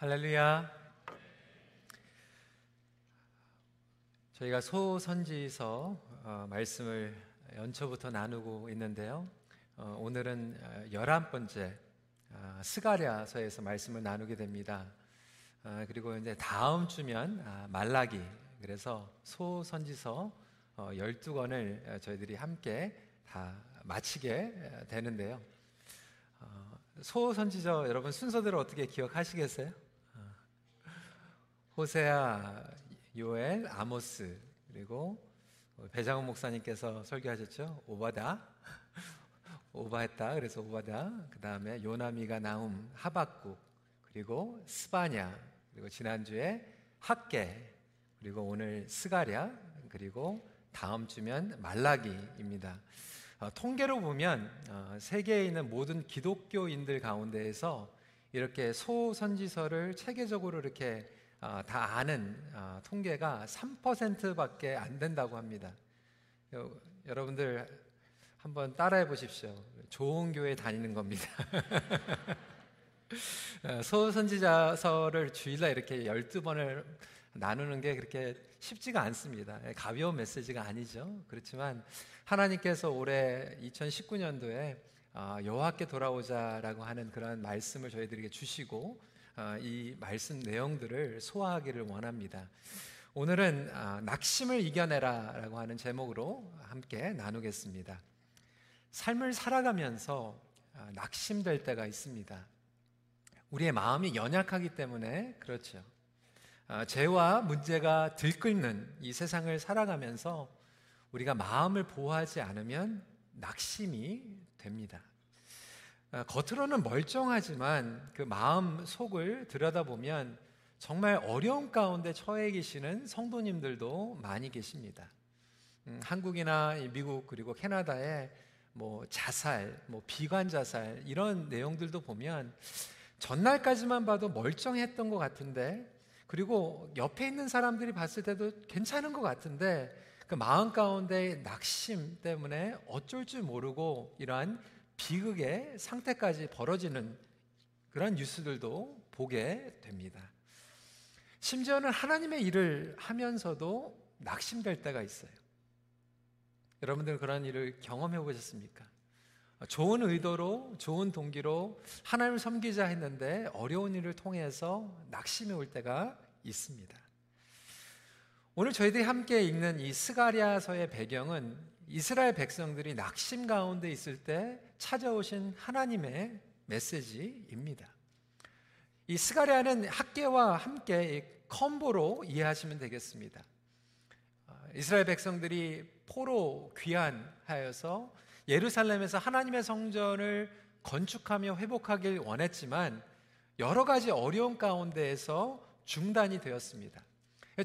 할렐루야. 저희가 소선지서 어, 말씀을 연초부터 나누고 있는데요. 어, 오늘은 어, 열한 번째 어, 스가랴서에서 말씀을 나누게 됩니다. 어, 그리고 이제 다음 주면 아, 말라기 그래서 소선지서 어, 12권을 저희들이 함께 다 마치게 되는데요. 어, 소선지서 여러분 순서대로 어떻게 기억하시겠어요? 호세아, 요엘, 아모스 그리고 배장훈 목사님께서 설교하셨죠. 오바다, 오바했다. 그래서 오바다. 그 다음에 요나미가 나움, 하박국 그리고 스바냐 그리고 지난주에 학계 그리고 오늘 스가랴 그리고 다음 주면 말라기입니다. 어, 통계로 보면 어, 세계에 있는 모든 기독교인들 가운데에서 이렇게 소선지서를 체계적으로 이렇게 어, 다 아는 어, 통계가 3%밖에 안 된다고 합니다. 여, 여러분들 한번 따라해 보십시오. 좋은 교회 다니는 겁니다. 어, 소선지자서를 주일날 이렇게 12번을 나누는 게 그렇게 쉽지가 않습니다. 예, 가벼운 메시지가 아니죠. 그렇지만 하나님께서 올해 2019년도에 어, 여호와께 돌아오자라고 하는 그런 말씀을 저희들에게 주시고 어, 이 말씀 내용들을 소화하기를 원합니다. 오늘은 어, 낙심을 이겨내라 라고 하는 제목으로 함께 나누겠습니다. 삶을 살아가면서 어, 낙심될 때가 있습니다. 우리의 마음이 연약하기 때문에 그렇죠. 죄와 문제가 들끓는 이 세상을 살아가면서 우리가 마음을 보호하지 않으면 낙심이 됩니다. 어, 겉으로는 멀쩡하지만 그 마음 속을 들여다보면 정말 어려운 가운데 처해 계시는 성도님들도 많이 계십니다. 음, 한국이나 미국 그리고 캐나다에 뭐 자살, 뭐 비관 자살 이런 내용들도 보면 전날까지만 봐도 멀쩡했던 것 같은데 그리고 옆에 있는 사람들이 봤을 때도 괜찮은 것 같은데 그 마음 가운데 낙심 때문에 어쩔 줄 모르고 이러한 비극의 상태까지 벌어지는 그런 뉴스들도 보게 됩니다. 심지어는 하나님의 일을 하면서도 낙심될 때가 있어요. 여러분들 그런 일을 경험해 보셨습니까? 좋은 의도로, 좋은 동기로 하나님을 섬기자 했는데 어려운 일을 통해서 낙심이 올 때가 있습니다. 오늘 저희들이 함께 읽는 이 스가랴서의 배경은 이스라엘 백성들이 낙심 가운데 있을 때 찾아오신 하나님의 메시지입니다. 이 스가랴는 학계와 함께 컴보로 이해하시면 되겠습니다. 아, 이스라엘 백성들이 포로 귀환하여서 예루살렘에서 하나님의 성전을 건축하며 회복하길 원했지만 여러 가지 어려운 가운데에서 중단이 되었습니다.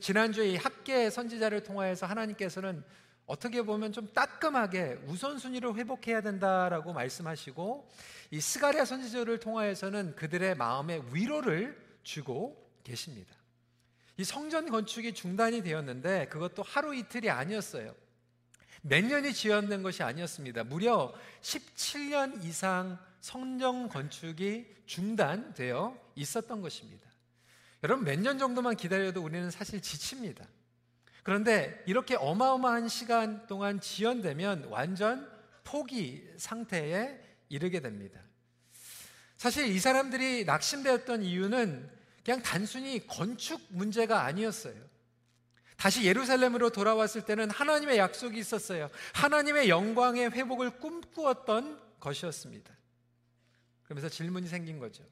지난주에 이 학계 선지자를 통하여서 하나님께서는 어떻게 보면 좀 따끔하게 우선순위를 회복해야 된다라고 말씀하시고 이 스가랴 선지자를 통하여서는 그들의 마음에 위로를 주고 계십니다. 이 성전 건축이 중단이 되었는데 그것도 하루 이틀이 아니었어요. 몇 년이 지연된 것이 아니었습니다. 무려 17년 이상 성전 건축이 중단되어 있었던 것입니다. 여러분 몇 년 정도만 기다려도 우리는 사실 지칩니다. 그런데 이렇게 어마어마한 시간 동안 지연되면 완전 포기 상태에 이르게 됩니다. 사실 이 사람들이 낙심되었던 이유는 그냥 단순히 건축 문제가 아니었어요. 다시 예루살렘으로 돌아왔을 때는 하나님의 약속이 있었어요. 하나님의 영광의 회복을 꿈꾸었던 것이었습니다. 그러면서 질문이 생긴 거죠.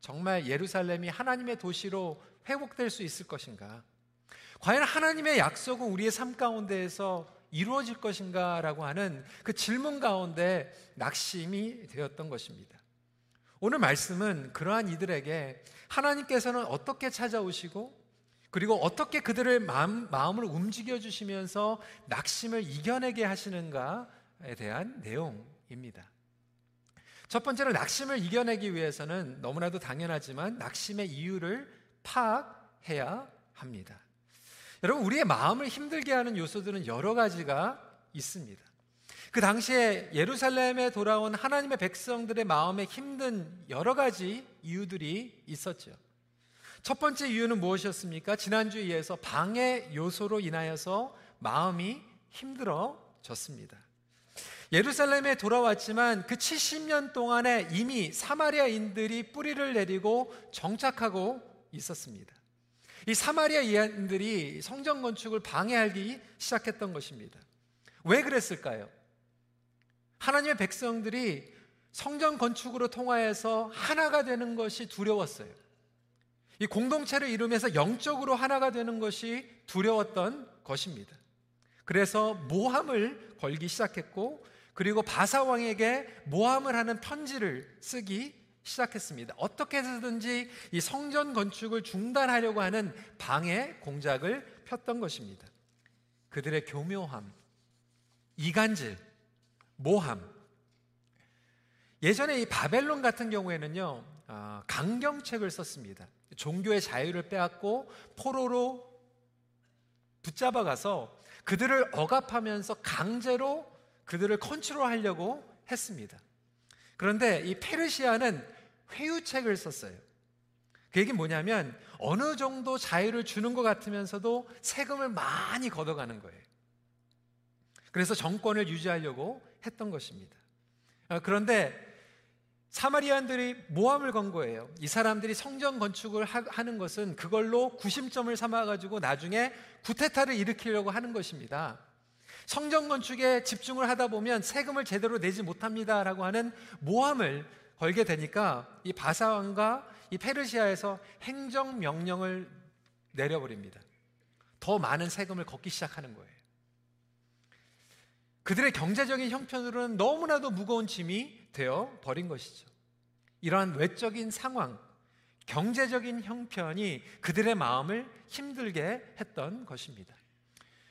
정말 예루살렘이 하나님의 도시로 회복될 수 있을 것인가? 과연 하나님의 약속은 우리의 삶 가운데에서 이루어질 것인가 라고 하는 그 질문 가운데 낙심이 되었던 것입니다. 오늘 말씀은 그러한 이들에게 하나님께서는 어떻게 찾아오시고 그리고 어떻게 그들의 마음, 마음을 움직여 주시면서 낙심을 이겨내게 하시는가에 대한 내용입니다. 첫 번째로 낙심을 이겨내기 위해서는 너무나도 당연하지만 낙심의 이유를 파악해야 합니다. 여러분, 우리의 마음을 힘들게 하는 요소들은 여러 가지가 있습니다. 그 당시에 예루살렘에 돌아온 하나님의 백성들의 마음에 힘든 여러 가지 이유들이 있었죠. 첫 번째 이유는 무엇이었습니까? 지난주에 이어서 방해 요소로 인하여서 마음이 힘들어졌습니다. 예루살렘에 돌아왔지만 그 70년 동안에 이미 사마리아인들이 뿌리를 내리고 정착하고 있었습니다. 이 사마리아인들이 성전 건축을 방해하기 시작했던 것입니다. 왜 그랬을까요? 하나님의 백성들이 성전 건축으로 통하여서 하나가 되는 것이 두려웠어요. 이 공동체를 이루면서 영적으로 하나가 되는 것이 두려웠던 것입니다. 그래서 모함을 걸기 시작했고 그리고 바사 왕에게 모함을 하는 편지를 쓰기 시작했습니다. 어떻게 해서든지 이 성전 건축을 중단하려고 하는 방해 공작을 폈던 것입니다. 그들의 교묘함, 이간질, 모함. 예전에 이 바벨론 같은 경우에는요, 아, 강경책을 썼습니다. 종교의 자유를 빼앗고 포로로 붙잡아가서 그들을 억압하면서 강제로 그들을 컨트롤하려고 했습니다. 그런데 이 페르시아는 회유책을 썼어요. 그 얘기는 뭐냐면 어느 정도 자유를 주는 것 같으면서도 세금을 많이 걷어가는 거예요. 그래서 정권을 유지하려고 했던 것입니다. 아, 그런데 사마리안들이 모함을 건 거예요. 이 사람들이 성전 건축을 하 는 것은 그걸로 구심점을 삼아가지고 나중에 구테타를 일으키려고 하는 것입니다. 성전 건축에 집중을 하다 보면 세금을 제대로 내지 못합니다라고 하는 모함을 걸게 되니까 이 바사왕과 이 페르시아에서 행정 명령을 내려버립니다. 더 많은 세금을 걷기 시작하는 거예요. 그들의 경제적인 형편으로는 너무나도 무거운 짐이 되어 버린 것이죠. 이러한 외적인 상황, 경제적인 형편이 그들의 마음을 힘들게 했던 것입니다.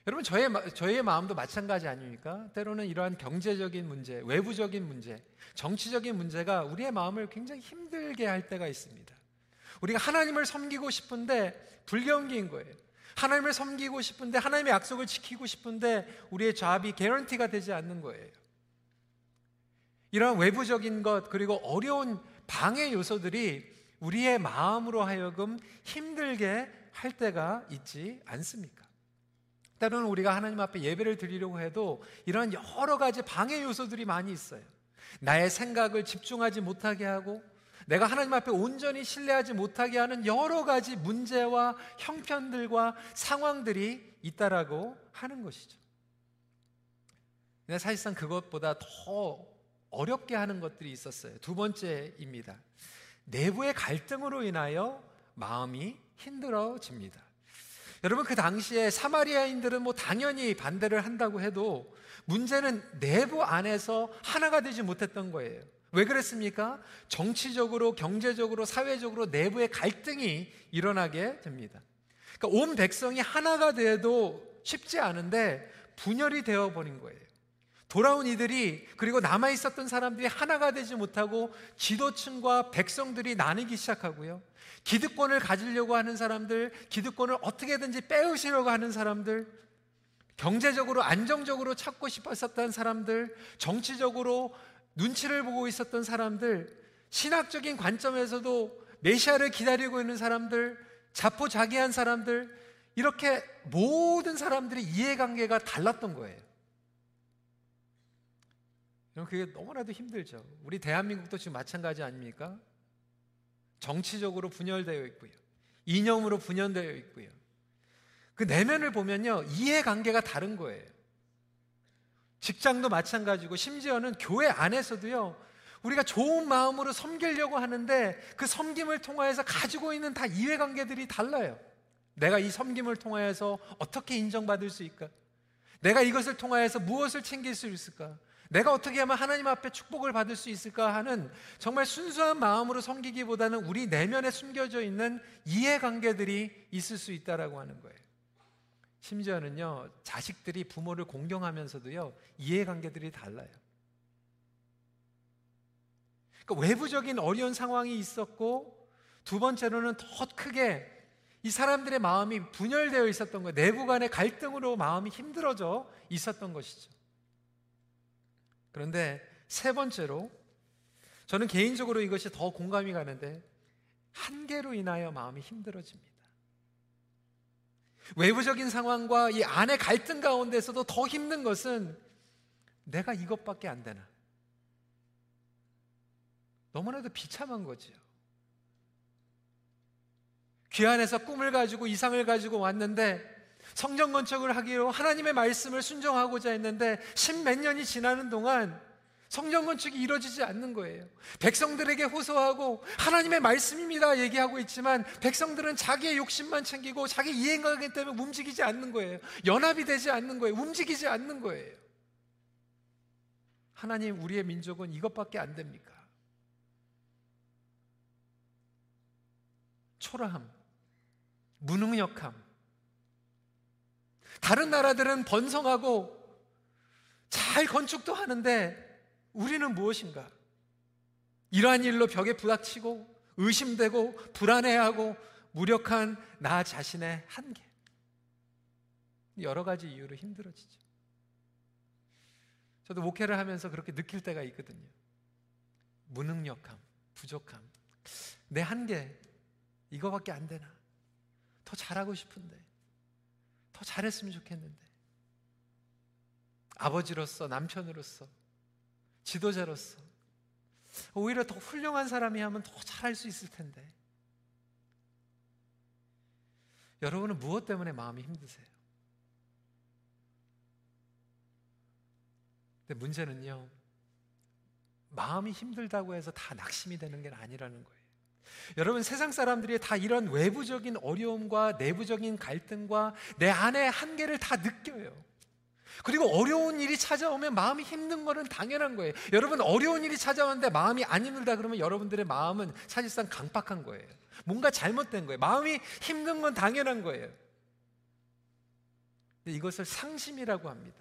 여러분 저의 저의 마음도 마찬가지 아닙니까? 때로는 이러한 경제적인 문제, 외부적인 문제, 정치적인 문제가 우리의 마음을 굉장히 힘들게 할 때가 있습니다. 우리가 하나님을 섬기고 싶은데 불경기인 거예요. 하나님을 섬기고 싶은데 하나님의 약속을 지키고 싶은데 우리의 잡이 개런티가 되지 않는 거예요. 이러한 외부적인 것 그리고 어려운 방해 요소들이 우리의 마음으로 하여금 힘들게 할 때가 있지 않습니까? 때로는 우리가 하나님 앞에 예배를 드리려고 해도 이런 여러 가지 방해 요소들이 많이 있어요. 나의 생각을 집중하지 못하게 하고 내가 하나님 앞에 온전히 신뢰하지 못하게 하는 여러 가지 문제와 형편들과 상황들이 있다라고 하는 것이죠. 근데 사실상 그것보다 더 어렵게 하는 것들이 있었어요. 두 번째입니다. 내부의 갈등으로 인하여 마음이 힘들어집니다. 여러분 그 당시에 사마리아인들은 뭐 당연히 반대를 한다고 해도 문제는 내부 안에서 하나가 되지 못했던 거예요. 왜 그랬습니까? 정치적으로, 경제적으로, 사회적으로 내부의 갈등이 일어나게 됩니다. 그러니까 온 백성이 하나가 돼도 쉽지 않은데 분열이 되어 버린 거예요. 돌아온 이들이 그리고 남아 있었던 사람들이 하나가 되지 못하고 지도층과 백성들이 나뉘기 시작하고요. 기득권을 가지려고 하는 사람들, 기득권을 어떻게든지 빼으시려고 하는 사람들, 경제적으로 안정적으로 찾고 싶었었던 사람들, 정치적으로 눈치를 보고 있었던 사람들, 신학적인 관점에서도 메시아를 기다리고 있는 사람들, 자포자기한 사람들, 이렇게 모든 사람들의 이해관계가 달랐던 거예요. 그게 너무나도 힘들죠. 우리 대한민국도 지금 마찬가지 아닙니까? 정치적으로 분열되어 있고요. 이념으로 분열되어 있고요. 그 내면을 보면요. 이해관계가 다른 거예요. 직장도 마찬가지고 심지어는 교회 안에서도요. 우리가 좋은 마음으로 섬기려고 하는데 그 섬김을 통하여서 가지고 있는 다 이해관계들이 달라요. 내가 이 섬김을 통하여서 어떻게 인정받을 수 있을까? 내가 이것을 통하여서 무엇을 챙길 수 있을까? 내가 어떻게 하면 하나님 앞에 축복을 받을 수 있을까 하는 정말 순수한 마음으로 섬기기보다는 우리 내면에 숨겨져 있는 이해관계들이 있을 수 있다라고 하는 거예요. 심지어는요, 자식들이 부모를 공경하면서도요, 이해관계들이 달라요. 그러니까 외부적인 어려운 상황이 있었고, 두 번째로는 더 크게 이 사람들의 마음이 분열되어 있었던 거예요. 내부 간의 갈등으로 마음이 힘들어져 있었던 것이죠. 그런데 세 번째로 저는 개인적으로 이것이 더 공감이 가는데 한계로 인하여 마음이 힘들어집니다. 외부적인 상황과 이 안의 갈등 가운데서도 더 힘든 것은 내가 이것밖에 안 되나. 너무나도 비참한 거지요. 귀 안에서 꿈을 가지고 이상을 가지고 왔는데 성전 건축을 하기로 하나님의 말씀을 순종하고자 했는데 십몇 년이 지나는 동안 성전 건축이 이루어지지 않는 거예요. 백성들에게 호소하고 하나님의 말씀입니다 얘기하고 있지만 백성들은 자기의 욕심만 챙기고 자기 이해가기 때문에 움직이지 않는 거예요. 연합이 되지 않는 거예요. 움직이지 않는 거예요. 하나님 우리의 민족은 이것밖에 안 됩니까? 초라함, 무능력함. 다른 나라들은 번성하고 잘 건축도 하는데 우리는 무엇인가? 이러한 일로 벽에 부닥치고 의심되고 불안해하고 무력한 나 자신의 한계. 여러 가지 이유로 힘들어지죠. 저도 목회를 하면서 그렇게 느낄 때가 있거든요. 무능력함, 부족함, 내 한계, 이거밖에 안 되나? 더 잘하고 싶은데, 더 잘했으면 좋겠는데. 아버지로서, 남편으로서, 지도자로서, 오히려 더 훌륭한 사람이 하면 더 잘할 수 있을 텐데. 여러분은 무엇 때문에 마음이 힘드세요? 근데 문제는요, 마음이 힘들다고 해서 다 낙심이 되는 게 아니라는 거예요. 여러분 세상 사람들이 다 이런 외부적인 어려움과 내부적인 갈등과 내 안의 한계를 다 느껴요. 그리고 어려운 일이 찾아오면 마음이 힘든 거는 당연한 거예요. 여러분 어려운 일이 찾아오는데 마음이 안 힘들다 그러면 여러분들의 마음은 사실상 강박한 거예요. 뭔가 잘못된 거예요. 마음이 힘든 건 당연한 거예요. 이것을 상심이라고 합니다.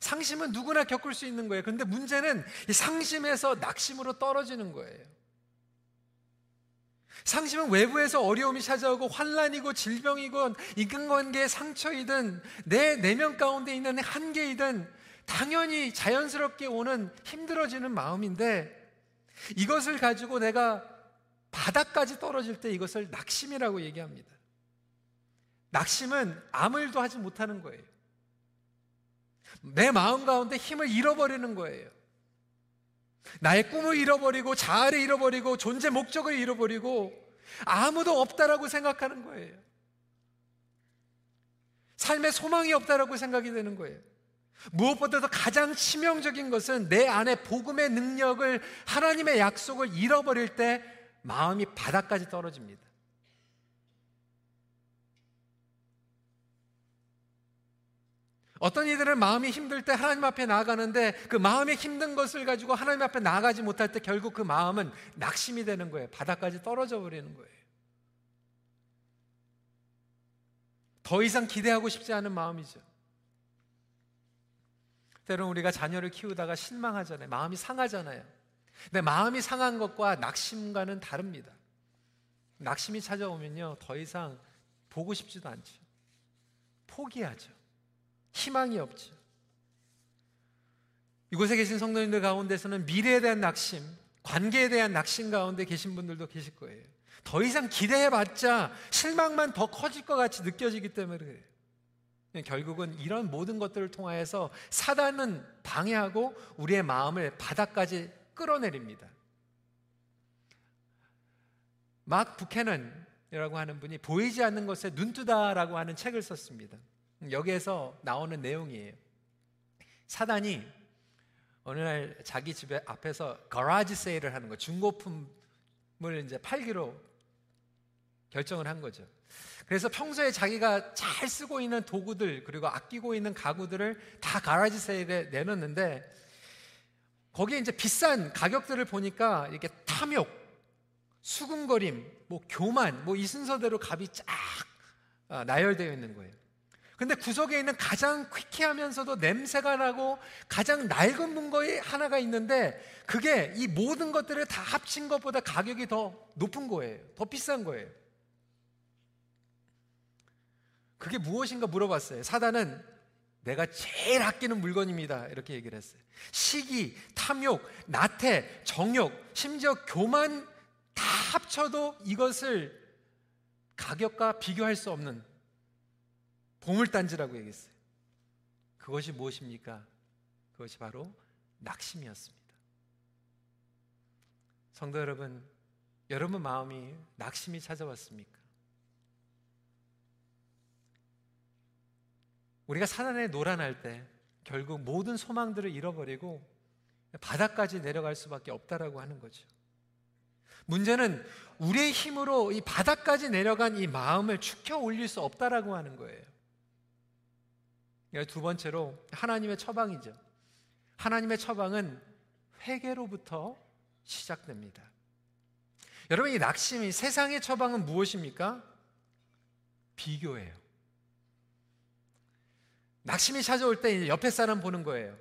상심은 누구나 겪을 수 있는 거예요. 그런데 문제는 이 상심에서 낙심으로 떨어지는 거예요. 상심은 외부에서 어려움이 찾아오고 환란이고 질병이고 인간관계의 상처이든 내 내면 가운데 있는 한계이든 당연히 자연스럽게 오는 힘들어지는 마음인데 이것을 가지고 내가 바닥까지 떨어질 때 이것을 낙심이라고 얘기합니다. 낙심은 아무 일도 하지 못하는 거예요. 내 마음 가운데 힘을 잃어버리는 거예요. 나의 꿈을 잃어버리고 자아를 잃어버리고 존재 목적을 잃어버리고 아무도 없다라고 생각하는 거예요. 삶에 소망이 없다라고 생각이 되는 거예요. 무엇보다도 가장 치명적인 것은 내 안에 복음의 능력을 하나님의 약속을 잃어버릴 때 마음이 바닥까지 떨어집니다. 어떤 이들은 마음이 힘들 때 하나님 앞에 나아가는데 그 마음이 힘든 것을 가지고 하나님 앞에 나아가지 못할 때 결국 그 마음은 낙심이 되는 거예요. 바닥까지 떨어져 버리는 거예요. 더 이상 기대하고 싶지 않은 마음이죠. 때론 우리가 자녀를 키우다가 실망하잖아요. 마음이 상하잖아요. 근데 마음이 상한 것과 낙심과는 다릅니다. 낙심이 찾아오면요, 더 이상 보고 싶지도 않죠. 포기하죠. 희망이 없죠. 이곳에 계신 성도님들 가운데서는 미래에 대한 낙심, 관계에 대한 낙심 가운데 계신 분들도 계실 거예요. 더 이상 기대해봤자 실망만 더 커질 것 같이 느껴지기 때문에 그래요. 결국은 이런 모든 것들을 통하여서 사단은 방해하고 우리의 마음을 바닥까지 끌어내립니다. 막 부캐넌이라고 하는 분이 보이지 않는 것에 눈뜨다라고 하는 책을 썼습니다. 여기에서 나오는 내용이에요. 사단이 어느 날 자기 집에 앞에서 거라지 세일을 하는 거 중고품을 이제 팔기로 결정을 한 거죠. 그래서 평소에 자기가 잘 쓰고 있는 도구들 그리고 아끼고 있는 가구들을 다 가라지 세일에 내놓는데 거기에 이제 비싼 가격들을 보니까 이렇게 탐욕, 수군거림, 뭐 교만, 뭐 이 순서대로 값이 쫙 아, 나열되어 있는 거예요. 근데 구석에 있는 가장 퀴키하면서도 냄새가 나고 가장 낡은 문거에 하나가 있는데 그게 이 모든 것들을 다 합친 것보다 가격이 더 높은 거예요. 더 비싼 거예요. 그게 무엇인가 물어봤어요. 사단은 내가 제일 아끼는 물건입니다. 이렇게 얘기를 했어요. 시기, 탐욕, 나태, 정욕, 심지어 교만 다 합쳐도 이것을 가격과 비교할 수 없는 보물단지라고 얘기했어요. 그것이 무엇입니까? 그것이 바로 낙심이었습니다. 성도 여러분, 여러분 마음이 낙심이 찾아왔습니까? 우리가 사단에 노란할 때 결국 모든 소망들을 잃어버리고 바닥까지 내려갈 수밖에 없다라고 하는 거죠. 문제는 우리의 힘으로 이 바닥까지 내려간 이 마음을 축혀 올릴 수 없다라고 하는 거예요. 두 번째로 하나님의 처방이죠. 하나님의 처방은 회개로부터 시작됩니다. 여러분 이 낙심이 세상의 처방은 무엇입니까? 비교예요. 낙심이 찾아올 때 옆에 사람 보는 거예요.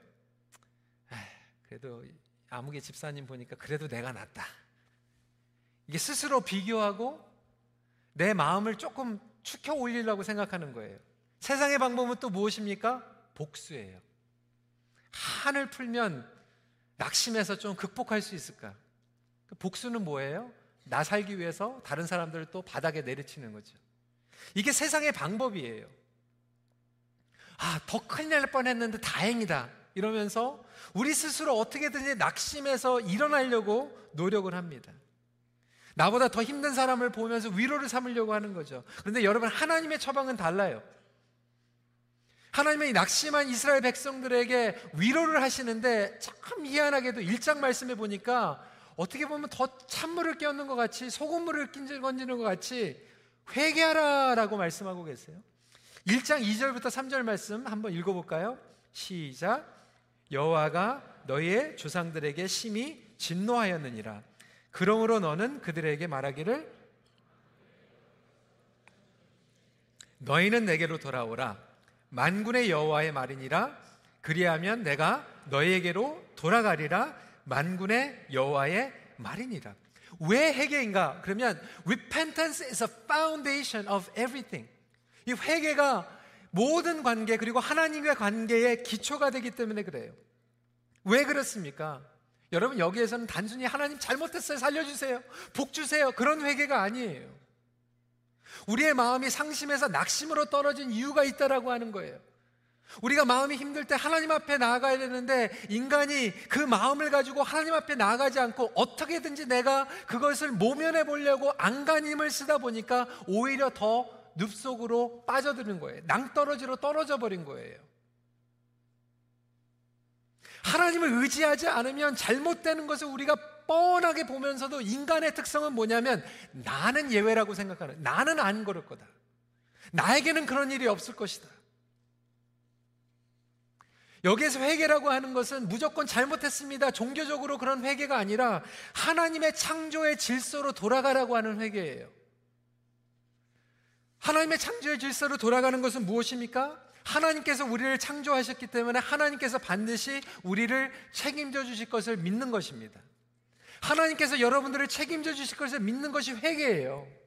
그래도 아무개 집사님 보니까 그래도 내가 낫다. 이게 스스로 비교하고 내 마음을 조금 축혀 올리려고 생각하는 거예요. 세상의 방법은 또 무엇입니까? 복수예요. 한을 풀면 낙심해서 좀 극복할 수 있을까? 그 복수는 뭐예요? 나 살기 위해서 다른 사람들을 또 바닥에 내리치는 거죠. 이게 세상의 방법이에요. 아, 더 큰일 날 뻔했는데 다행이다. 이러면서 우리 스스로 어떻게든지 낙심해서 일어나려고 노력을 합니다. 나보다 더 힘든 사람을 보면서 위로를 삼으려고 하는 거죠. 그런데 여러분, 하나님의 처방은 달라요. 하나님의 낙심한 이스라엘 백성들에게 위로를 하시는데 참 희한하게도 일장 말씀에 보니까 어떻게 보면 더 찬물을 끼얹는 것 같이 소금물을 건지는 것 같이 회개하라라고 말씀하고 계세요. 1장 2절부터 3절 말씀 한번 읽어볼까요? 시작. 여호와가 너희의 조상들에게 심히 진노하였느니라. 그러므로 너는 그들에게 말하기를 너희는 내게로 돌아오라. 만군의 여호와의 말이니라. 그리하면 내가 너희에게로 돌아가리라. 만군의 여호와의 말이니라. 왜 회개인가? 그러면 repentance is a foundation of everything. 이 회개가 모든 관계 그리고 하나님의 관계의 기초가 되기 때문에 그래요. 왜 그렇습니까? 여러분 여기에서는 단순히 하나님 잘못했어요 살려주세요 복 주세요 그런 회개가 아니에요. 우리의 마음이 상심해서 낙심으로 떨어진 이유가 있다라고 하는 거예요. 우리가 마음이 힘들 때 하나님 앞에 나아가야 되는데 인간이 그 마음을 가지고 하나님 앞에 나아가지 않고 어떻게든지 내가 그것을 모면해 보려고 안간힘을 쓰다 보니까 오히려 더 늪속으로 빠져드는 거예요. 낭떠러지로 떨어져 버린 거예요. 하나님을 의지하지 않으면 잘못되는 것을 우리가 뻔하게 보면서도 인간의 특성은 뭐냐면 나는 예외라고 생각하는 나는 안 그럴 거다. 나에게는 그런 일이 없을 것이다. 여기에서 회개라고 하는 것은 무조건 잘못했습니다. 종교적으로 그런 회개가 아니라 하나님의 창조의 질서로 돌아가라고 하는 회개예요. 하나님의 창조의 질서로 돌아가는 것은 무엇입니까? 하나님께서 우리를 창조하셨기 때문에 하나님께서 반드시 우리를 책임져 주실 것을 믿는 것입니다. 하나님께서 여러분들을 책임져 주실 것을 믿는 것이 회개예요.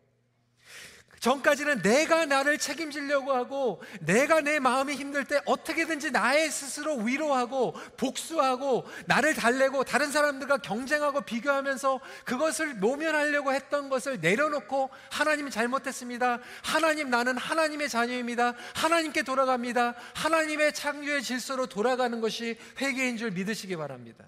전까지는 내가 나를 책임지려고 하고 내가 내 마음이 힘들 때 어떻게든지 나의 스스로 위로하고 복수하고 나를 달래고 다른 사람들과 경쟁하고 비교하면서 그것을 모면하려고 했던 것을 내려놓고 하나님 잘못했습니다. 하나님 나는 하나님의 자녀입니다. 하나님께 돌아갑니다. 하나님의 창조의 질서로 돌아가는 것이 회개인 줄 믿으시기 바랍니다.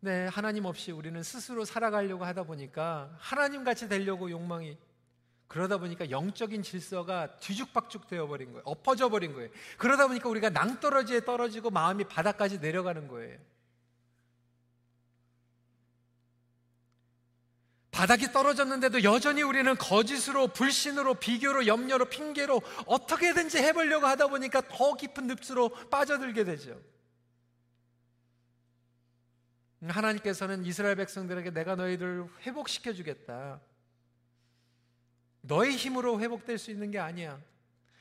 네, 하나님 없이 우리는 스스로 살아가려고 하다 보니까 하나님 같이 되려고 욕망이 그러다 보니까 영적인 질서가 뒤죽박죽 되어버린 거예요. 엎어져 버린 거예요. 그러다 보니까 우리가 낭떠러지에 떨어지고 마음이 바닥까지 내려가는 거예요. 바닥이 떨어졌는데도 여전히 우리는 거짓으로, 불신으로, 비교로, 염려로, 핑계로 어떻게든지 해보려고 하다 보니까 더 깊은 늪으로 빠져들게 되죠. 하나님께서는 이스라엘 백성들에게 내가 너희들을 회복시켜 주겠다. 너의 힘으로 회복될 수 있는 게 아니야.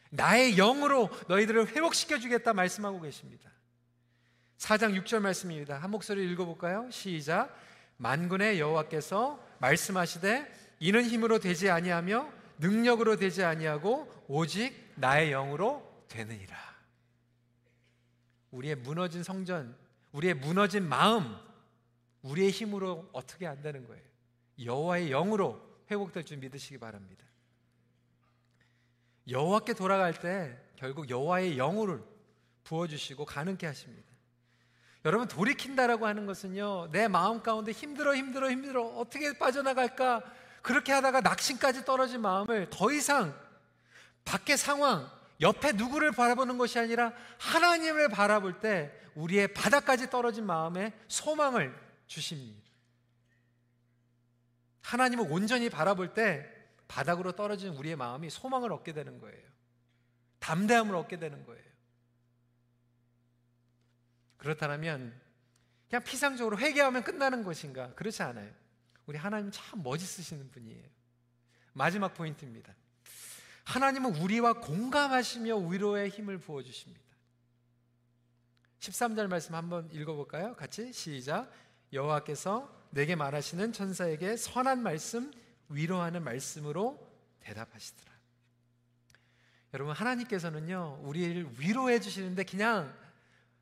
나의 영으로 너희들을 회복시켜 주겠다 말씀하고 계십니다. 4장 6절 말씀입니다. 한 목소리 읽어 볼까요? 시작. 만군의 여호와께서 말씀하시되 이는 힘으로 되지 아니하며 능력으로 되지 아니하고 오직 나의 영으로 되느니라. 우리의 무너진 성전, 우리의 무너진 마음, 우리의 힘으로 어떻게 안 되는 거예요. 여호와의 영으로 회복될 줄 믿으시기 바랍니다. 여호와께 돌아갈 때 결국 여호와의 영을 부어 주시고 가능케 하십니다. 여러분 돌이킨다라고 하는 것은요 내 마음 가운데 힘들어 힘들어 힘들어 어떻게 빠져나갈까 그렇게 하다가 낙심까지 떨어진 마음을 더 이상 밖의 상황 옆에 누구를 바라보는 것이 아니라 하나님을 바라볼 때 우리의 바닥까지 떨어진 마음에 소망을 주십니다. 하나님을 온전히 바라볼 때 바닥으로 떨어진 우리의 마음이 소망을 얻게 되는 거예요. 담대함을 얻게 되는 거예요. 그렇다면 그냥 피상적으로 회개하면 끝나는 것인가? 그렇지 않아요. 우리 하나님 참 멋있으시는 분이에요. 마지막 포인트입니다. 하나님은 우리와 공감하시며 위로의 힘을 부어 주십니다. 13절 말씀 한번 읽어 볼까요? 같이 시작. 여호와께서 내게 말하시는 천사에게 선한 말씀 위로하는 말씀으로 대답하시더라. 여러분 하나님께서는요 우리를 위로해 주시는데 그냥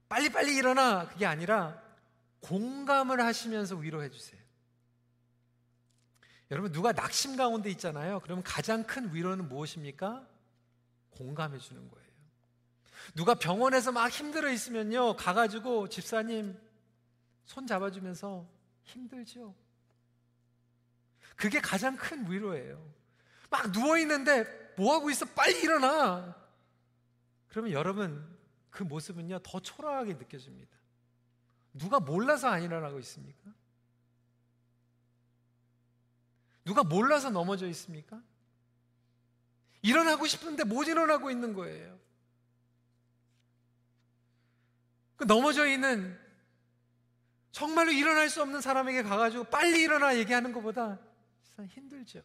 빨리 빨리 일어나 그게 아니라 공감을 하시면서 위로해 주세요. 여러분 누가 낙심 가운데 있잖아요. 그러면 가장 큰 위로는 무엇입니까? 공감해 주는 거예요. 누가 병원에서 막 힘들어 있으면요. 가가지고 집사님 손 잡아주면서 힘들죠. 그게 가장 큰 위로예요. 막 누워있는데 뭐하고 있어? 빨리 일어나! 그러면 여러분, 그 모습은요, 더 초라하게 느껴집니다. 누가 몰라서 안 일어나고 있습니까? 누가 몰라서 넘어져 있습니까? 일어나고 싶은데 못 일어나고 있는 거예요. 그 넘어져 있는 정말로 일어날 수 없는 사람에게 가가지고 빨리 일어나 얘기하는 것보다 힘들죠.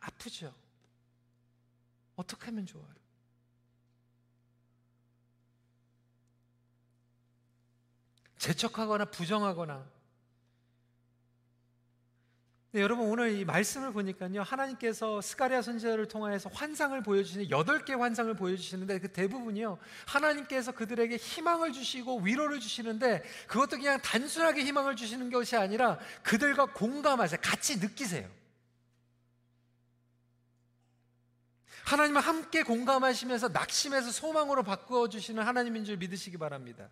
아프죠. 어떻게 하면 좋아요? 재촉하거나 부정하거나 네, 여러분 오늘 이 말씀을 보니까요 하나님께서 스가리아 선지자를 통하여서 환상을 보여주시는 여덟 개 환상을 보여주시는데 그 대부분이요 하나님께서 그들에게 희망을 주시고 위로를 주시는데 그것도 그냥 단순하게 희망을 주시는 것이 아니라 그들과 공감하세요. 같이 느끼세요 하나님을 함께 공감하시면서 낙심에서 소망으로 바꾸어 주시는 하나님인 줄 믿으시기 바랍니다.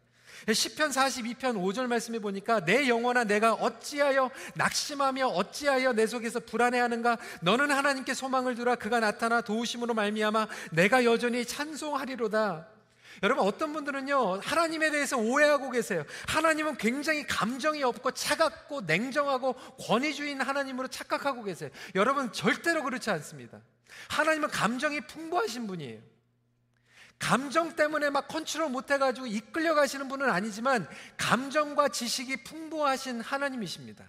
10편 42편 5절 말씀에 보니까 내 영혼아 내가 어찌하여 낙심하며 어찌하여 내 속에서 불안해하는가? 너는 하나님께 소망을 두라. 그가 나타나 도우심으로 말미암아 내가 여전히 찬송하리로다. 여러분 어떤 분들은요 하나님에 대해서 오해하고 계세요. 하나님은 굉장히 감정이 없고 차갑고 냉정하고 권위주의인 하나님으로 착각하고 계세요. 여러분 절대로 그렇지 않습니다 하나님은 감정이 풍부하신 분이에요 감정 때문에 막 컨트롤 못 해가지고 이끌려 가시는 분은 아니지만 감정과 지식이 풍부하신 하나님이십니다.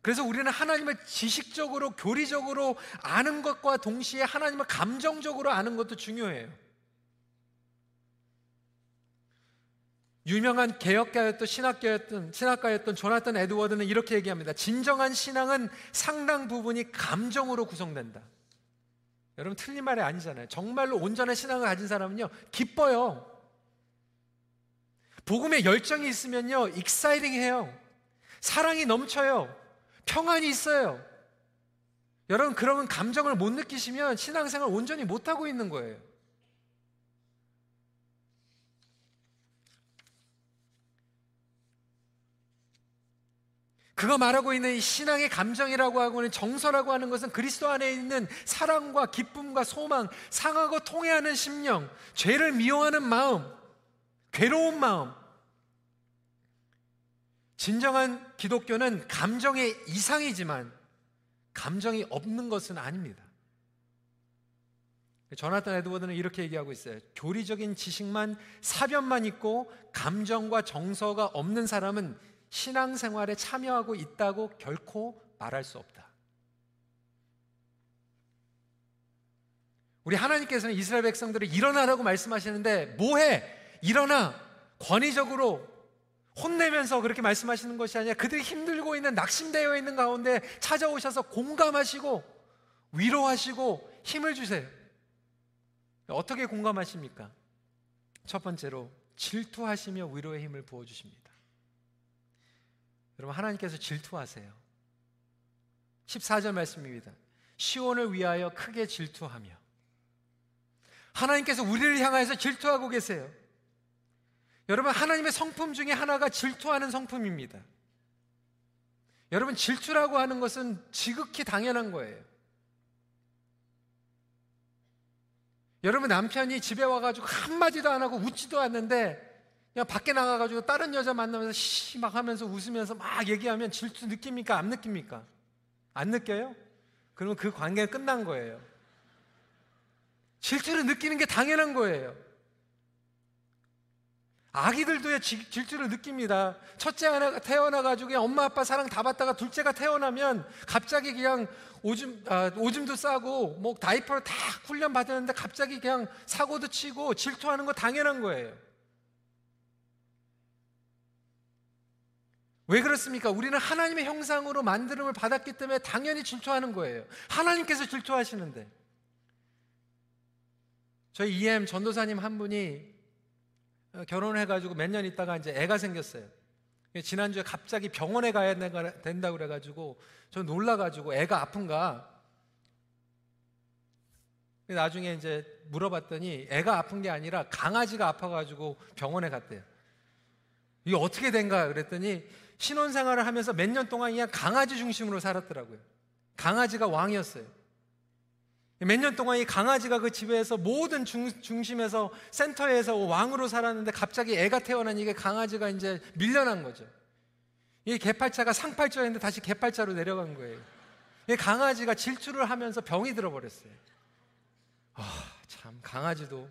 그래서 우리는 하나님을 지식적으로, 교리적으로 아는 것과 동시에 하나님을 감정적으로 아는 것도 중요해요. 유명한 개혁가였던 신학가였던 신학가였던 조나탄 에드워드는 이렇게 얘기합니다. 진정한 신앙은 상당 부분이 감정으로 구성된다. 여러분 틀린 말이 아니잖아요. 정말로 온전한 신앙을 가진 사람은요 기뻐요. 복음에 열정이 있으면요 익사이링해요. 사랑이 넘쳐요. 평안이 있어요. 여러분 그러면 감정을 못 느끼시면 신앙생활 온전히 못 하고 있는 거예요. 그가 말하고 있는 신앙의 감정이라고 하고는 정서라고 하는 것은 그리스도 안에 있는 사랑과 기쁨과 소망, 상하고 통해하는 심령, 죄를 미워하는 마음, 괴로운 마음. 진정한 기독교는 감정의 이상이지만 감정이 없는 것은 아닙니다. 조나탄 에드워드는 이렇게 얘기하고 있어요. 교리적인 지식만 사변만 있고 감정과 정서가 없는 사람은 신앙생활에 참여하고 있다고 결코 말할 수 없다. 우리 하나님께서는 이스라엘 백성들을 일어나라고 말씀하시는데 뭐해? 일어나! 권위적으로 혼내면서 그렇게 말씀하시는 것이 아니라 그들이 힘들고 있는 낙심되어 있는 가운데 찾아오셔서 공감하시고 위로하시고 힘을 주세요. 어떻게 공감하십니까? 첫 번째로 질투하시며 위로의 힘을 부어 주십니다. 여러분 하나님께서 질투하세요. 14절 말씀입니다. 시온을 위하여 크게 질투하며 하나님께서 우리를 향하여서 질투하고 계세요. 여러분 하나님의 성품 중에 하나가 질투하는 성품입니다. 여러분 질투라고 하는 것은 지극히 당연한 거예요. 여러분 남편이 집에 와가지고 한마디도 안 하고 웃지도 않는데 그냥 밖에 나가가지고 다른 여자 만나면서 시막 하면서 웃으면서 막 얘기하면 질투 느낍니까? 안 느낍니까? 안 느껴요? 그러면 그 관계가 끝난 거예요. 질투를 느끼는 게 당연한 거예요. 아기들도 질투를 느낍니다. 첫째 하나 태어나가지고 엄마 아빠 사랑 다 받다가 둘째가 태어나면 갑자기 그냥 오줌, 아, 오줌도 싸고 뭐 다이퍼를 다 훈련 받았는데 갑자기 그냥 사고도 치고 질투하는 거 당연한 거예요. 왜 그렇습니까? 우리는 하나님의 형상으로 만들음을 받았기 때문에 당연히 질투하는 거예요. 하나님께서 질투하시는데. 저희 EM 전도사님 한 분이 결혼을 해가지고 몇 년 있다가 이제 애가 생겼어요. 지난주에 갑자기 병원에 가야 된다고 그래가지고 저 놀라가지고 애가 아픈가. 나중에 이제 물어봤더니 애가 아픈 게 아니라 강아지가 아파가지고 병원에 갔대요. 이게 어떻게 된가 그랬더니 신혼생활을 하면서 몇 년 동안 그냥 강아지 중심으로 살았더라고요. 강아지가 왕이었어요. 몇 년 동안 이 강아지가 그 집에서 모든 중, 중심에서 센터에서 왕으로 살았는데 갑자기 애가 태어나니 이게 강아지가 이제 밀려난 거죠. 이 개팔자가 상팔자였는데 다시 개팔자로 내려간 거예요. 이 강아지가 질주를 하면서 병이 들어버렸어요. 아, 참, 강아지도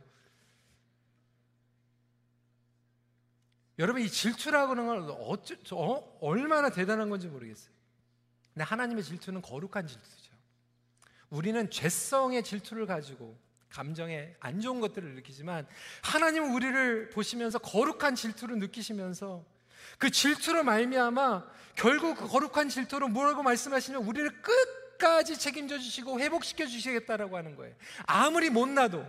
여러분 이 질투라고 하는 건 어쩌, 어, 얼마나 대단한 건지 모르겠어요. 근데 하나님의 질투는 거룩한 질투죠. 우리는 죄성의 질투를 가지고 감정에 안 좋은 것들을 느끼지만 하나님은 우리를 보시면서 거룩한 질투를 느끼시면서 그 질투로 말미암아 결국 그 거룩한 질투로 뭐라고 말씀하시면 우리를 끝까지 책임져 주시고 회복시켜 주시겠다라고 하는 거예요. 아무리 못나도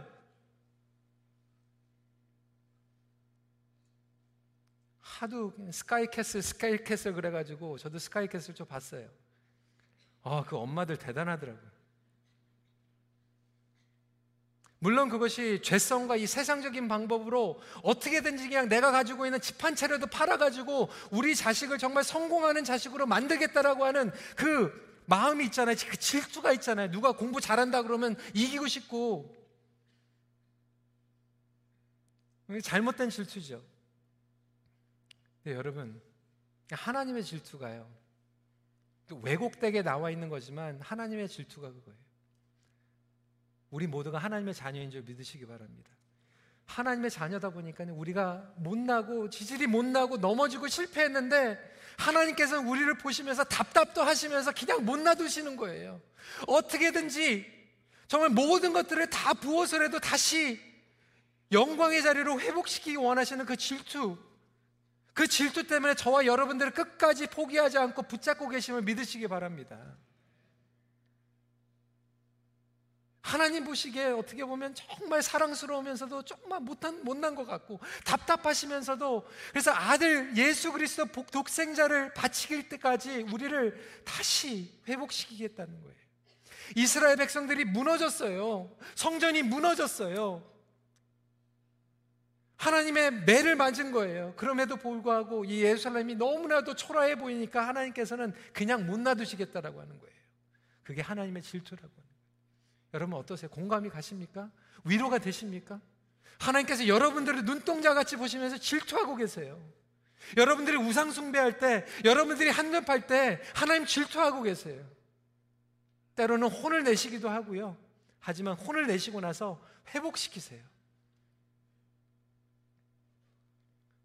하도 스카이캐슬, 스카이캐슬 그래가지고 저도 스카이캐슬 좀 봤어요. 아, 그 엄마들 대단하더라고요. 물론 그것이 죄성과 이 세상적인 방법으로 어떻게든지 그냥 내가 가지고 있는 집 한 채라도 팔아가지고 우리 자식을 정말 성공하는 자식으로 만들겠다라고 하는 그 마음이 있잖아요. 그 질투가 있잖아요. 누가 공부 잘한다 그러면 이기고 싶고. 잘못된 질투죠. 네, 여러분, 하나님의 질투가요. 왜곡되게 나와 있는 거지만 하나님의 질투가 그거예요. 우리 모두가 하나님의 자녀인 줄 믿으시기 바랍니다. 하나님의 자녀다 보니까 우리가 못나고 지질이 못나고 넘어지고 실패했는데 하나님께서는 우리를 보시면서 답답도 하시면서 그냥 못 놔두시는 거예요. 어떻게든지 정말 모든 것들을 다 부어서라도 다시 영광의 자리로 회복시키기 원하시는 그 질투, 그 질투 때문에 저와 여러분들을 끝까지 포기하지 않고 붙잡고 계심을 믿으시기 바랍니다. 하나님 보시기에 어떻게 보면 정말 사랑스러우면서도 조금만 못한, 못난 것 같고 답답하시면서도 그래서 아들 예수 그리스도 독생자를 바치길 때까지 우리를 다시 회복시키겠다는 거예요. 이스라엘 백성들이 무너졌어요. 성전이 무너졌어요. 하나님의 매를 맞은 거예요. 그럼에도 불구하고 이 예루살렘이 너무나도 초라해 보이니까 하나님께서는 그냥 못 놔두시겠다라고 하는 거예요. 그게 하나님의 질투라고 하는 거예요. 여러분 어떠세요? 공감이 가십니까? 위로가 되십니까? 하나님께서 여러분들을 눈동자 같이 보시면서 질투하고 계세요. 여러분들이 우상 숭배할 때, 여러분들이 한lep할 때 하나님 질투하고 계세요. 때로는 혼을 내시기도 하고요. 하지만 혼을 내시고 나서 회복시키세요.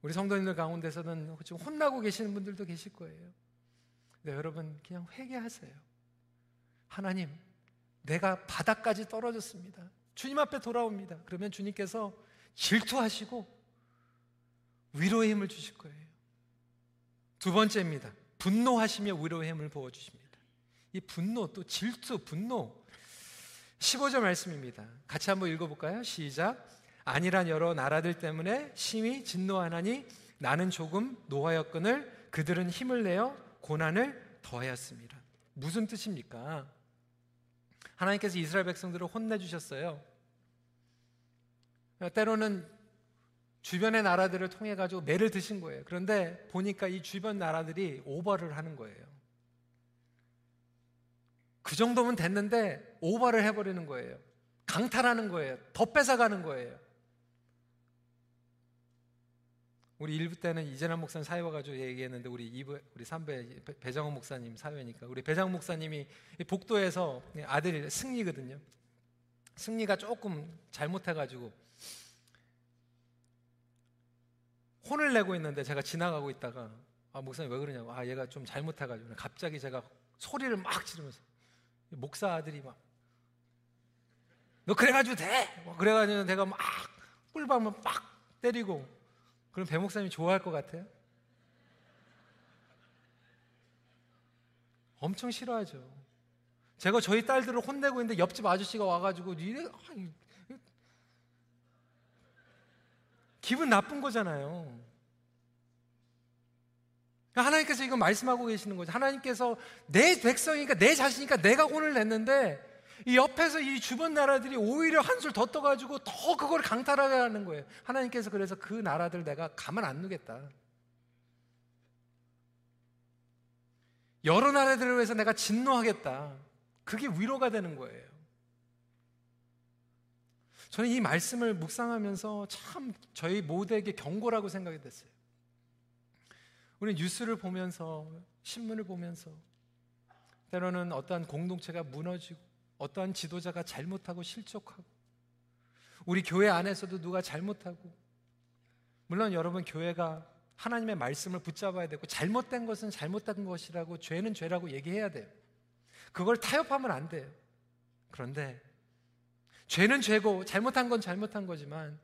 우리 성도님들 가운데서는 지금 혼나고 계시는 분들도 계실 거예요. 네, 여러분 그냥 회개하세요. 하나님, 내가 바닥까지 떨어졌습니다. 주님 앞에 돌아옵니다. 그러면 주님께서 질투하시고 위로의 힘을 주실 거예요. 두 번째입니다. 분노하시며 위로의 힘을 부어 주십니다. 이 분노 또 질투, 분노 15절 말씀입니다. 같이 한번 읽어 볼까요? 시작. 아니란 여러 나라들 때문에 심히 진노하나니 나는 조금 노하였거늘 그들은 힘을 내어 고난을 더하였습니다. 무슨 뜻입니까? 하나님께서 이스라엘 백성들을 혼내주셨어요. 때로는 주변의 나라들을 통해 가지고 매를 드신 거예요. 그런데 보니까 이 주변 나라들이 오버를 하는 거예요. 그 정도면 됐는데 오버를 해버리는 거예요. 강탈하는 거예요. 더 뺏어가는 거예요. 우리 1부 때는 이재남 목사님 사회 와가지고 얘기했는데 우리 2부, 우리 3부에 배정호 목사님 사회니까. 우리 배정호 목사님이 복도에서 아들이 승리거든요. 승리가 조금 잘못해가지고 혼을 내고 있는데 제가 지나가고 있다가 아 목사님 왜 그러냐고. 아 얘가 좀 잘못해가지고 갑자기 제가 소리를 막 지르면서 목사 아들이 막 너 그래가지고 돼? 그래가지고 내가 막 꿀밤을 막 때리고 그럼 배 목사님이 좋아할 것 같아요? 엄청 싫어하죠. 제가 저희 딸들을 혼내고 있는데 옆집 아저씨가 와가지고 니네 기분 나쁜 거잖아요. 하나님께서 이거 말씀하고 계시는 거죠. 하나님께서 내 백성이니까 내 자신이니까 내가 혼을 냈는데 이 옆에서 이 주변 나라들이 오히려 한술 더 떠가지고 더 그걸 강탈하게 하는 거예요. 하나님께서 그래서 그 나라들 내가 가만 안 두겠다. 여러 나라들을 위해서 내가 진노하겠다. 그게 위로가 되는 거예요. 저는 이 말씀을 묵상하면서 참 저희 모두에게 경고라고 생각이 됐어요. 우리 뉴스를 보면서 신문을 보면서 때로는 어떠한 공동체가 무너지고 어떠한 지도자가 잘못하고 실족하고 우리 교회 안에서도 누가 잘못하고 물론 여러분 교회가 하나님의 말씀을 붙잡아야 되고 잘못된 것은 잘못된 것이라고 죄는 죄라고 얘기해야 돼요. 그걸 타협하면 안 돼요. 그런데 죄는 죄고 잘못한 건 잘못한 거지만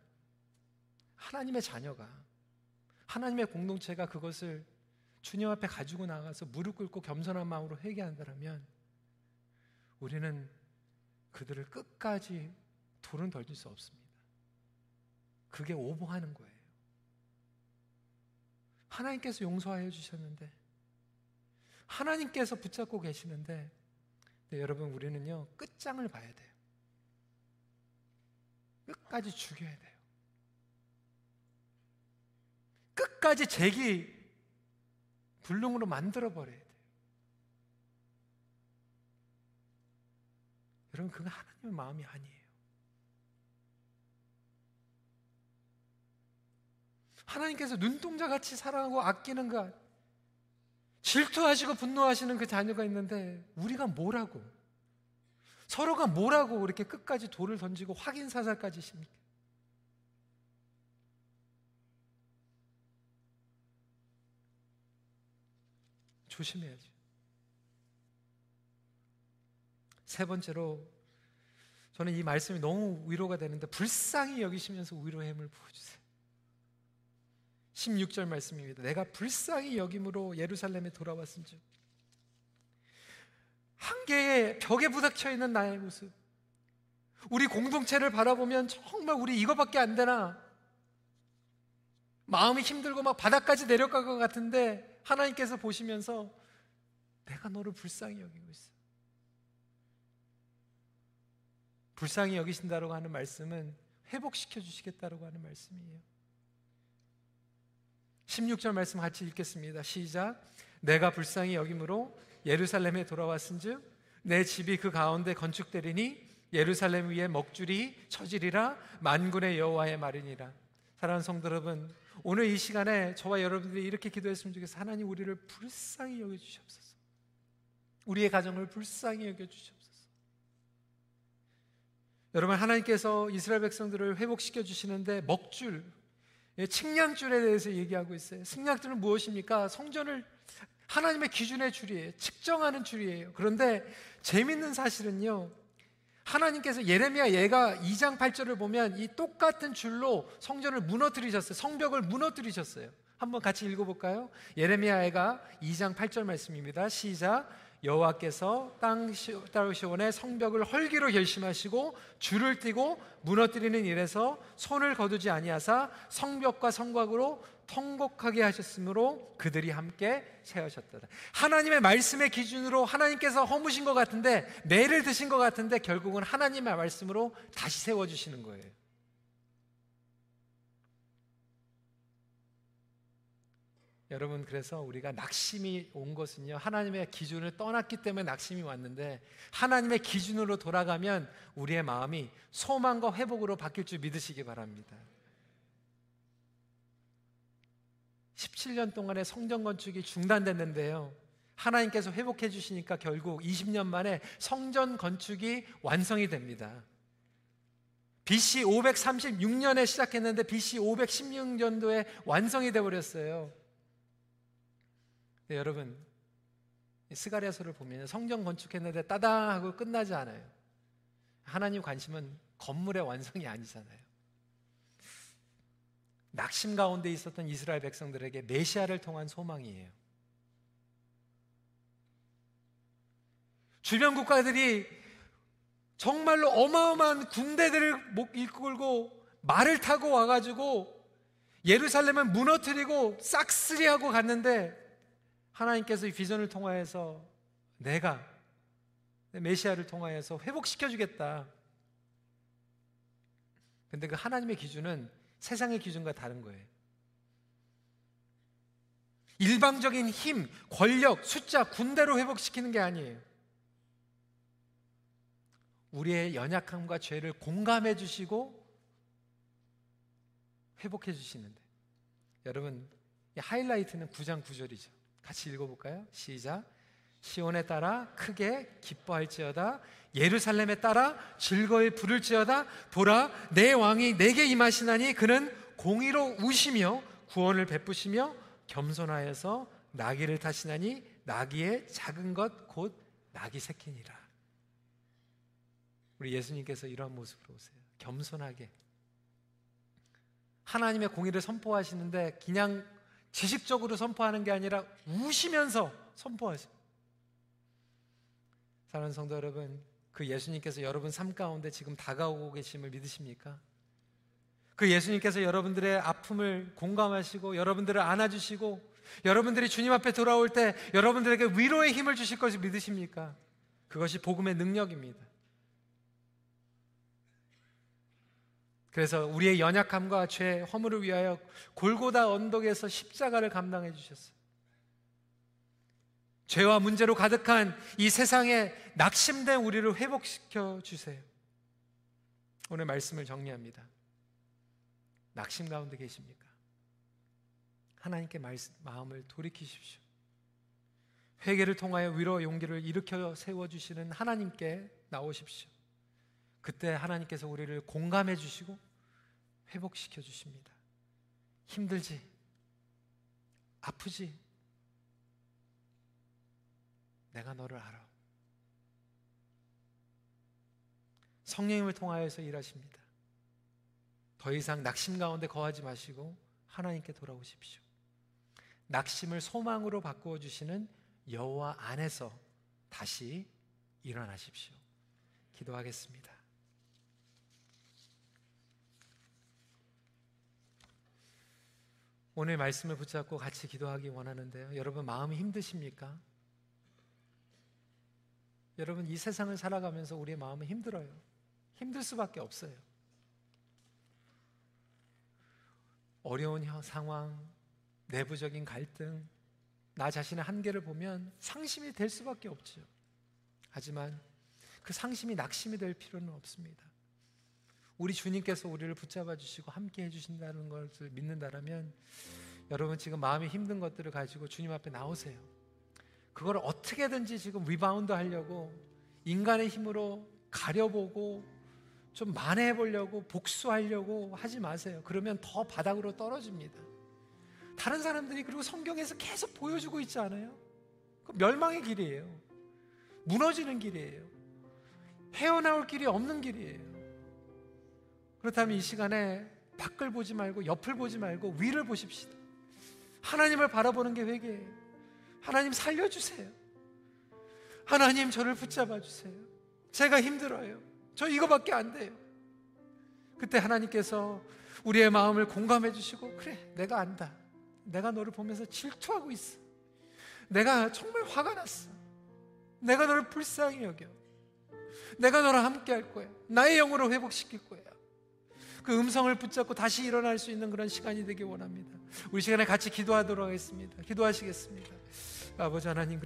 하나님의 자녀가 하나님의 공동체가 그것을 주님 앞에 가지고 나가서 무릎 꿇고 겸손한 마음으로 회개한다면 우리는 그들을 끝까지 돌은 덜질 수 없습니다. 그게 오버하는 거예요. 하나님께서 용서하여 주셨는데 하나님께서 붙잡고 계시는데 네, 여러분 우리는요 끝장을 봐야 돼요. 끝까지 죽여야 돼요. 끝까지 제기 불능으로 만들어 버려야 돼요. 여러분 그건 하나님의 마음이 아니에요. 하나님께서 눈동자 같이 사랑하고 아끼는 것 질투하시고 분노하시는 그 자녀가 있는데 우리가 뭐라고 서로가 뭐라고 이렇게 끝까지 돌을 던지고 확인 사살까지 십니까? 조심해야죠. 세 번째로 저는 이 말씀이 너무 위로가 되는데 불쌍히 여기시면서 위로의 힘을 부어주세요. 16절 말씀입니다. 내가 불쌍히 여김으로 예루살렘에 돌아왔은즉 한계의 벽에 부닥쳐 있는 나의 모습. 우리 공동체를 바라보면 정말 우리 이거밖에 안 되나? 마음이 힘들고 막 바닥까지 내려갈 것 같은데 하나님께서 보시면서 내가 너를 불쌍히 여기고 있어. 불쌍히 여기신다고 하는 말씀은 회복시켜 주시겠다고 하는 말씀이에요. 16절 말씀 같이 읽겠습니다. 시작. 내가 불쌍히 여김으로 예루살렘에 돌아왔은즉 내 집이 그 가운데 건축되리니 예루살렘 위에 먹줄이 처지리라 만군의 여호와의 말이니라. 사랑하는 성도 여러분, 오늘 이 시간에 저와 여러분들이 이렇게 기도했으면 좋겠어요. 하나님 우리를 불쌍히 여겨 주시옵소서. 우리의 가정을 불쌍히 여겨 주시옵소서. 여러분 하나님께서 이스라엘 백성들을 회복시켜 주시는데 먹줄, 예, 측량줄에 대해서 얘기하고 있어요. 측량줄은 무엇입니까? 성전을 하나님의 기준의 줄이에요. 측정하는 줄이에요. 그런데 재밌는 사실은요. 하나님께서 예레미야 얘가 2장 8절을 보면 이 똑같은 줄로 성전을 무너뜨리셨어요. 성벽을 무너뜨리셨어요. 한번 같이 읽어볼까요? 예레미야 애가 2장 8절 말씀입니다. 시작. 여호와께서 땅 시온의 성벽을 헐기로 결심하시고 줄을 띠고 무너뜨리는 일에서 손을 거두지 아니하사 성벽과 성곽으로 통곡하게 하셨으므로 그들이 함께 세우셨다. 하나님의 말씀의 기준으로 하나님께서 허무신 것 같은데 매를 드신 것 같은데 결국은 하나님의 말씀으로 다시 세워 주시는 거예요. 여러분 그래서 우리가 낙심이 온 것은요 하나님의 기준을 떠났기 때문에 낙심이 왔는데 하나님의 기준으로 돌아가면 우리의 마음이 소망과 회복으로 바뀔 줄 믿으시기 바랍니다. 17년 동안의 성전 건축이 중단됐는데요. 하나님께서 회복해 주시니까 결국 20년 만에 성전 건축이 완성이 됩니다. BC 536년에 시작했는데 BC 516년도에 완성이 되어 버렸어요. 네, 여러분 스가랴서를 보면 성전 건축했는데 따당 하고 끝나지 않아요. 하나님 관심은 건물의 완성이 아니잖아요. 낙심 가운데 있었던 이스라엘 백성들에게 메시아를 통한 소망이에요. 주변 국가들이 정말로 어마어마한 군대들을 목 이끌고 말을 타고 와가지고 예루살렘을 무너뜨리고 싹쓸이하고 갔는데 하나님께서 이 비전을 통하여서 내가 메시아를 통하여서 회복시켜 주겠다. 근데 그 하나님의 기준은 세상의 기준과 다른 거예요. 일방적인 힘, 권력, 숫자, 군대로 회복시키는 게 아니에요. 우리의 연약함과 죄를 공감해 주시고 회복해 주시는데 여러분 하이라이트는 9장 9절이죠. 같이 읽어볼까요? 시작. 시온에 따라 크게 기뻐할지어다. 예루살렘에 따라 즐거이 부를지어다. 보라 내 왕이 내게 임하시나니 그는 공의로 우시며 구원을 베푸시며 겸손하여서 나귀를 타시나니 나귀의 작은 것 곧 나귀 새끼니라. 우리 예수님께서 이러한 모습으로 오세요. 겸손하게. 하나님의 공의를 선포하시는데 그냥 지식적으로 선포하는 게 아니라 우시면서 선포하세요. 사랑하는 성도 여러분, 그 예수님께서 여러분 삶 가운데 지금 다가오고 계심을 믿으십니까? 그 예수님께서 여러분들의 아픔을 공감하시고 여러분들을 안아주시고 여러분들이 주님 앞에 돌아올 때 여러분들에게 위로의 힘을 주실 것을 믿으십니까? 그것이 복음의 능력입니다. 그래서 우리의 연약함과 죄, 허물을 위하여 골고다 언덕에서 십자가를 감당해 주셨어요. 죄와 문제로 가득한 이 세상에 낙심된 우리를 회복시켜 주세요. 오늘 말씀을 정리합니다. 낙심 가운데 계십니까? 하나님께 말씀, 마음을 돌이키십시오. 회개를 통하여 위로 용기를 일으켜 세워 주시는 하나님께 나오십시오. 그때 하나님께서 우리를 공감해 주시고 회복시켜 주십니다. 힘들지? 아프지? 내가 너를 알아. 성령님을 통하여서 일하십니다. 더 이상 낙심 가운데 거하지 마시고 하나님께 돌아오십시오. 낙심을 소망으로 바꾸어 주시는 여호와 안에서 다시 일어나십시오. 기도하겠습니다. 오늘 말씀을 붙잡고 같이 기도하기 원하는데요. 여러분 마음이 힘드십니까? 여러분 이 세상을 살아가면서 우리의 마음은 힘들어요. 힘들 수밖에 없어요. 어려운 상황, 내부적인 갈등, 나 자신의 한계를 보면 상심이 될 수밖에 없죠. 하지만 그 상심이 낙심이 될 필요는 없습니다. 우리 주님께서 우리를 붙잡아 주시고 함께 해 주신다는 것을 믿는다라면 여러분 지금 마음이 힘든 것들을 가지고 주님 앞에 나오세요. 그걸 어떻게든지 지금 리바운드 하려고 인간의 힘으로 가려보고 좀 만회해 보려고 복수하려고 하지 마세요. 그러면 더 바닥으로 떨어집니다. 다른 사람들이 그리고 성경에서 계속 보여주고 있지 않아요? 그 멸망의 길이에요. 무너지는 길이에요. 헤어나올 길이 없는 길이에요. 그렇다면 이 시간에 밖을 보지 말고 옆을 보지 말고 위를 보십시다. 하나님을 바라보는 게 회개예요. 하나님 살려주세요. 하나님 저를 붙잡아 주세요. 제가 힘들어요. 저 이거밖에 안 돼요. 그때 하나님께서 우리의 마음을 공감해 주시고 그래 내가 안다. 내가 너를 보면서 질투하고 있어. 내가 정말 화가 났어. 내가 너를 불쌍히 여겨. 내가 너랑 함께 할 거야. 나의 영으로 회복시킬 거야. 그 음성을 붙잡고 다시 일어날 수 있는 그런 시간이 되길 원합니다. 우리 시간에 같이 기도하도록 하겠습니다. 기도하시겠습니다. 아버지 하나님